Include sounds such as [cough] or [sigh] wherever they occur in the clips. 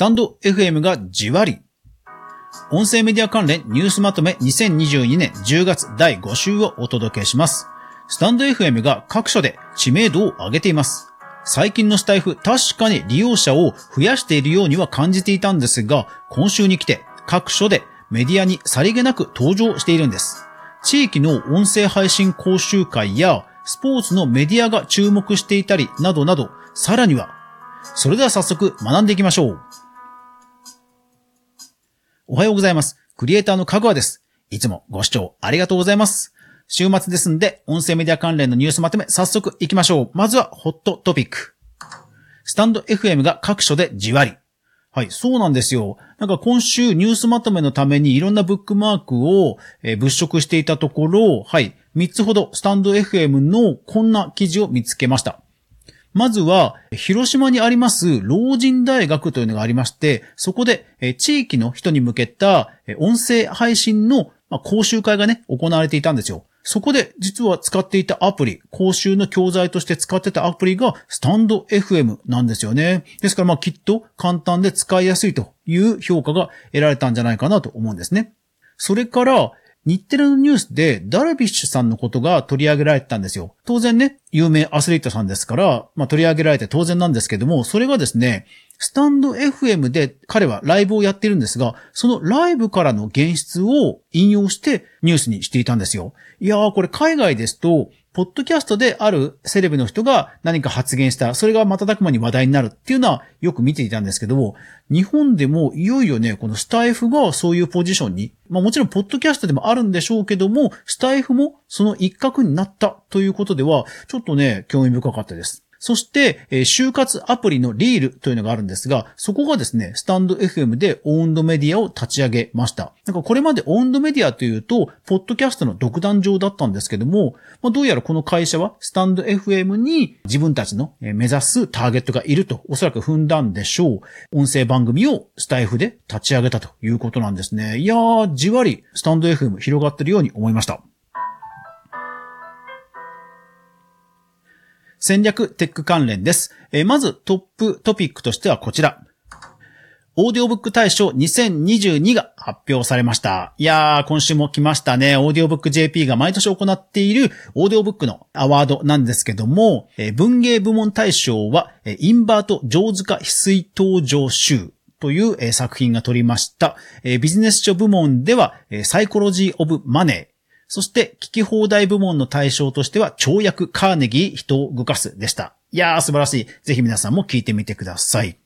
タンド FM がじわり。音声メディア関連ニュースまとめ2022年10月第5週をお届けします。スタンド FM が各所で知名度を上げています。最近のスタイフ、確かに利用者を増やしているようには感じていたんですが、今週に来て各所でメディアにさりげなく登場しているんです。地域の音声配信講習会やスポーツのメディアが注目していたりなどなど、さらには、それでは早速学んでいきましょう。おはようございます。クリエイターのかぐわです。いつもご視聴ありがとうございます。週末ですんで、音声メディア関連のニュースまとめ、早速行きましょう。まずは、ホットトピック。スタンド FM が各所でじわり。はい、そうなんですよ。なんか今週ニュースまとめのためにいろんなブックマークを、物色していたところ、はい、3つほどスタンド FM のこんな記事を見つけました。まずは、広島にあります老人大学というのがありまして、そこで地域の人に向けた音声配信の講習会がね、行われていたんですよ。そこで実は使っていたアプリ、講習の教材として使ってたアプリがスタンド FM なんですよね。ですからまあきっと簡単で使いやすいという評価が得られたんじゃないかなと思うんですね。それから、日テレのニュースでダルビッシュさんのことが取り上げられてたんですよ。当然ね、有名アスリートさんですから、まあ取り上げられて当然なんですけども、それがですね、スタンド FM で彼はライブをやってるんですが、そのライブからの現出を引用してニュースにしていたんですよ。いやーこれ海外ですと、ポッドキャストであるセレブの人が何か発言した、それが瞬く間に話題になるっていうのはよく見ていたんですけども、日本でもいよいよね、このスタイフがそういうポジションに、まあもちろんポッドキャストでもあるんでしょうけども、スタイフもその一角になったということでは、ちょっとね、興味深かったです。そして、えー、就活アプリのリールというのがあるんですが、そこがですね、スタンド FM でオウンドメディアを立ち上げました。なんかこれまでオウンドメディアというと、ポッドキャストの独壇場だったんですけども、まあ、どうやらこの会社はスタンド FM に自分たちの目指すターゲットがいるとおそらく踏んだんでしょう。音声番組をスタイフで立ち上げたということなんですね。いやー、じわりスタンド FM 広がってるように思いました。戦略テック関連です。まずトップトピックとしてはこちら。オーディオブック大賞2022が発表されました。いやー、今週も来ましたね。オーディオブック JP が毎年行っているオーディオブックのアワードなんですけども、文芸部門大賞は、インバート上手化翡翠登場集という作品が取りました。ビジネス書部門では、サイコロジー・オブ・マネー。そして、聞き放題部門の大賞としては、超訳カーネギー人を動かすでした。いやー、素晴らしい。ぜひ皆さんも聞いてみてください。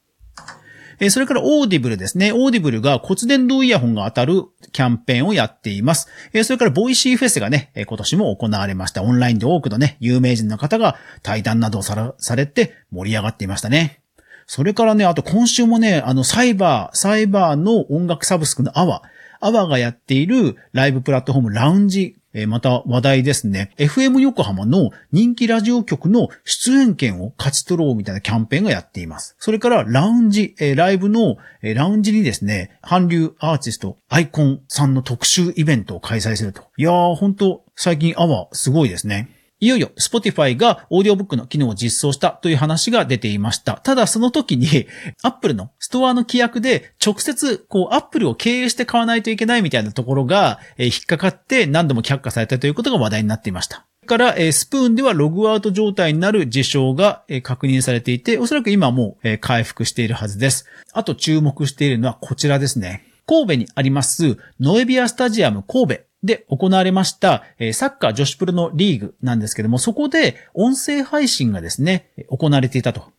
えそれから Audibleですね。 Audibleが骨伝導イヤホンが当たるキャンペーンをやっています。えそれから Voicyフェスがね、今年も行われました。オンラインで多くのね、有名人の方が対談などをされて盛り上がっていましたね。それからね、あと今週もね、あのサイバー、サイバーの音楽サブスクのアワー、アワーがやっているライブプラットフォームラウンジえまた話題ですね。FM 横浜の人気ラジオ局の出演権を勝ち取ろうみたいなキャンペーンがやっています。それからラウンジ、えライブの、えラウンジにですね、韓流アーティスト、アイコンさんの特集イベントを開催すると。いやー、ほんと、最近アワーすごいですね。いよいよ Spotify がオーディオブックの機能を実装したという話が出ていました。ただその時に [laughs] Apple のストアの規約で直接こう Apple を経営して買わないといけないみたいなところが引っかかって何度も却下されたということが話題になっていました。から、スプーンではログアウト状態になる事象が確認されていて、おそらく今もう回復しているはずです。あと注目しているのはこちらですね。神戸にありますノエビアスタジアム神戸で行われました、サッカー女子プロのリーグなんですけども、そこで音声配信がですね、行われていたと。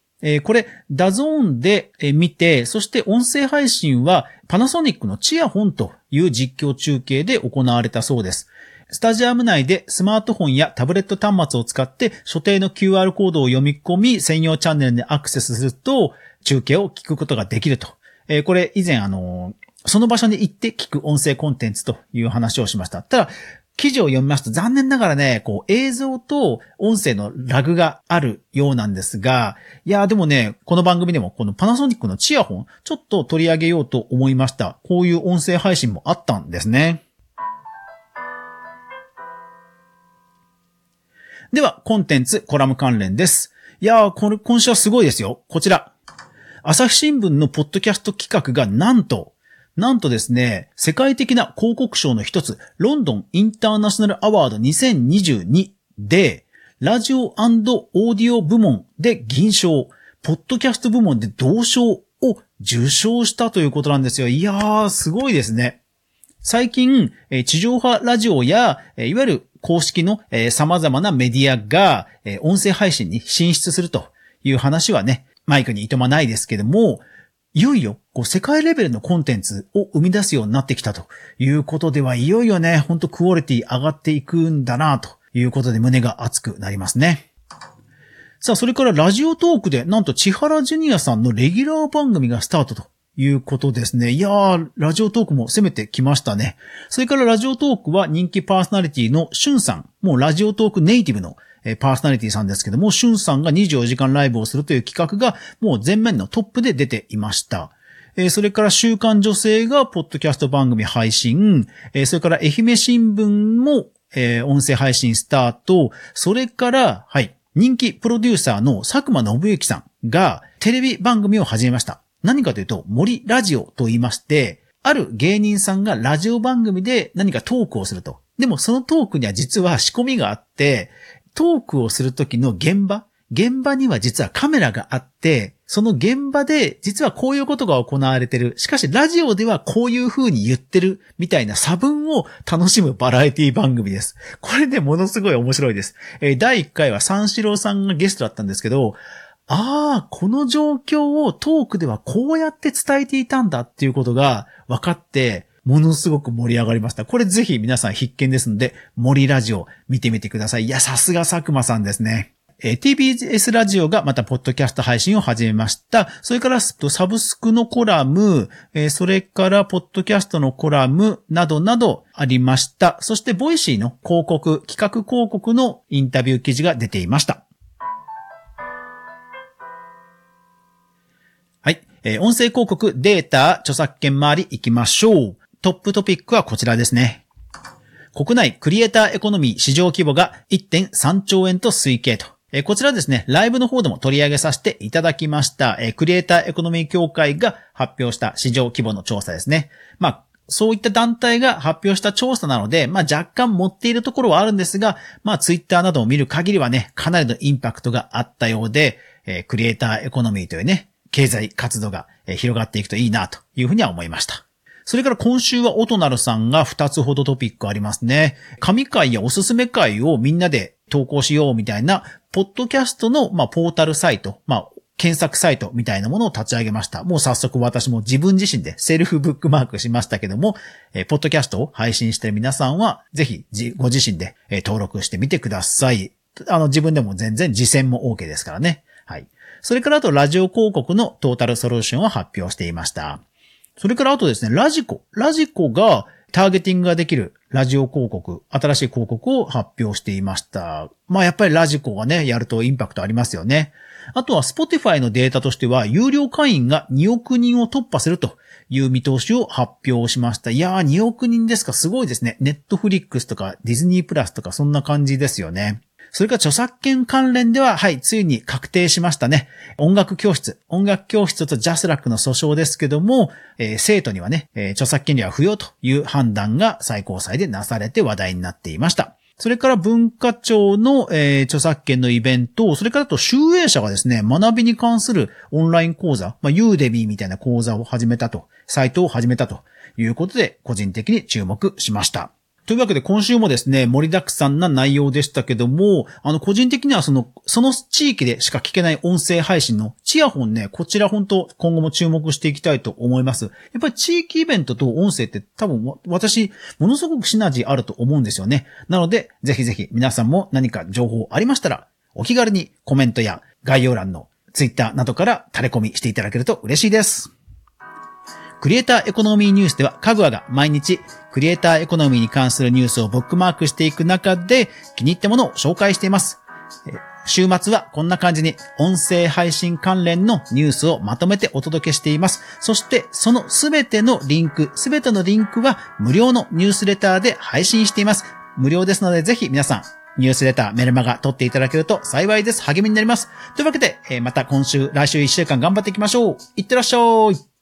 これ、 DAZN で見て、そして音声配信はパナソニックの CHEERPHONE という実況中継で行われたそうです。スタジアム内でスマートフォンやタブレット端末を使って所定の QR コードを読み込み専用チャンネルにアクセスすると中継を聞くことができると。これ以前あの、その場所に行って聞く音声コンテンツという話をしました。ただ、記事を読みますと残念ながらね、こう映像と音声のラグがあるようなんですが、いやでもね、この番組でもこのパナソニックのチアホン、ちょっと取り上げようと思いました。こういう音声配信もあったんですね。では、コンテンツ、コラム関連です。いやー、これ、今週はすごいですよ。こちら。朝日新聞のポッドキャスト企画がなんと、なんとですね、世界的な広告賞の一つ、ロンドンインターナショナルアワード2022で、ラジオオーディオ部門で銀賞、ポッドキャスト部門で銅賞を受賞したということなんですよ。いやー、すごいですね。最近、地上波ラジオや、いわゆる公式の様々なメディアが、音声配信に進出するという話はね、マイクにいとまないですけども、いよいよ、こう、世界レベルのコンテンツを生み出すようになってきたということでは、いよいよね、ほんとクオリティ上がっていくんだな、ということで胸が熱くなりますね。さあ、それからラジオトークで、なんと千原ジュニアさんのレギュラー番組がスタートということですね。いやー、ラジオトークも攻めてきましたね。それからラジオトークは人気パーソナリティのシュンさん、もうラジオトークネイティブのえパーソナリティさんですけども、シュンさんが24時間ライブをするという企画がもう前面のトップで出ていました。えそれから週刊女性がポッドキャスト番組配信、えそれから愛媛新聞もえ音声配信スタート、それから、はい、人気プロデューサーの佐久間信之さんがテレビ番組を始めました。何かというと、森ラジオと言いまして、ある芸人さんがラジオ番組で何かトークをすると。でもそのトークには実は仕込みがあって、トークをするときの現場、現場には実はカメラがあって、その現場で実はこういうことが行われてる。しかしラジオではこういう風に言ってるみたいな差分を楽しむバラエティ番組です。これでものすごい面白いです。えー、第1回は三四郎さんがゲストだったんですけど、ああ、この状況をトークではこうやって伝えていたんだっていうことが分かって、ものすごく盛り上がりました。これぜひ皆さん必見ですので、森ラジオ見てみてください。いや、さすが佐久間さんですね。えー、TBS ラジオがまたポッドキャスト配信を始めました。それからサブスクのコラム、えー、それからポッドキャストのコラムなどなどありました。そして Voicy の広告、企画広告のインタビュー記事が出ていました。はい。えー、音声広告、データ、著作権周り行きましょう。トップトピックはこちらですね。国内クリエイターエコノミー市場規模が1.3兆円と推計と。えこちらですね、ライブの方でも取り上げさせていただきました、えクリエイターエコノミー協会が発表した市場規模の調査ですね。まあ、そういった団体が発表した調査なので、まあ若干持っているところはあるんですが、まあツイッターなどを見る限りはね、かなりのインパクトがあったようで、えクリエイターエコノミーというね、経済活動が広がっていくといいなというふうには思いました。それから今週はオトナルさんが2つほどトピックありますね。神回やおすすめ会をみんなで投稿しようみたいな、ポッドキャストの、まあ、ポータルサイト、まあ、検索サイトみたいなものを立ち上げました。もう早速私も自分自身でセルフブックマークしましたけども、えー、ポッドキャストを配信してる皆さんは、ぜひご自身で、えー、登録してみてください。あの、自分でも全然実践も OK ですからね。はい。それからあと、ラジオ広告のトータルソリューションを発表していました。それからあとですね、 radiko。radikoがターゲティングができるラジオ広告、新しい広告を発表していました。まあやっぱり radikoがね、やるとインパクトありますよね。あとは Spotify のデータとしては、有料会員が2億人を突破するという見通しを発表しました。いやー、2億人ですか？すごいですね。ネットフリックスとかディズニープラスとかそんな感じですよね。それから著作権関連では、はい、ついに確定しましたね。音楽教室、音楽教室とジャスラックの訴訟ですけども、えー、生徒にはね、えー、著作権料は不要という判断が最高裁でなされて話題になっていました。それから文化庁の、えー、著作権のイベント、それからと集英社がですね、学びに関するオンライン講座、まあ、ユーデミーみたいな講座を始めたと、サイトを始めたということで、個人的に注目しました。というわけで今週もですね、盛りだくさんな内容でしたけども、あの、個人的にはその、その地域でしか聞けない音声配信のチアホンね、こちら本当今後も注目していきたいと思います。やっぱり地域イベントと音声って多分私、ものすごくシナジーあると思うんですよね。なので、ぜひぜひ皆さんも何か情報ありましたら、お気軽にコメントや概要欄のツイッターなどから垂れ込みしていただけると嬉しいです。クリエイターエコノミーニュースでは、かぐわが毎日、クリエイターエコノミーに関するニュースをブックマークしていく中で、気に入ったものを紹介しています。週末はこんな感じに音声配信関連のニュースをまとめてお届けしています。そしてそのすべてのリンク、すべてのリンクは無料のニュースレターで配信しています。無料ですのでぜひ皆さんニュースレター、メルマガ取っていただけると幸いです。励みになります。というわけで、また今週、来週1週間頑張っていきましょう。いってらっしゃい。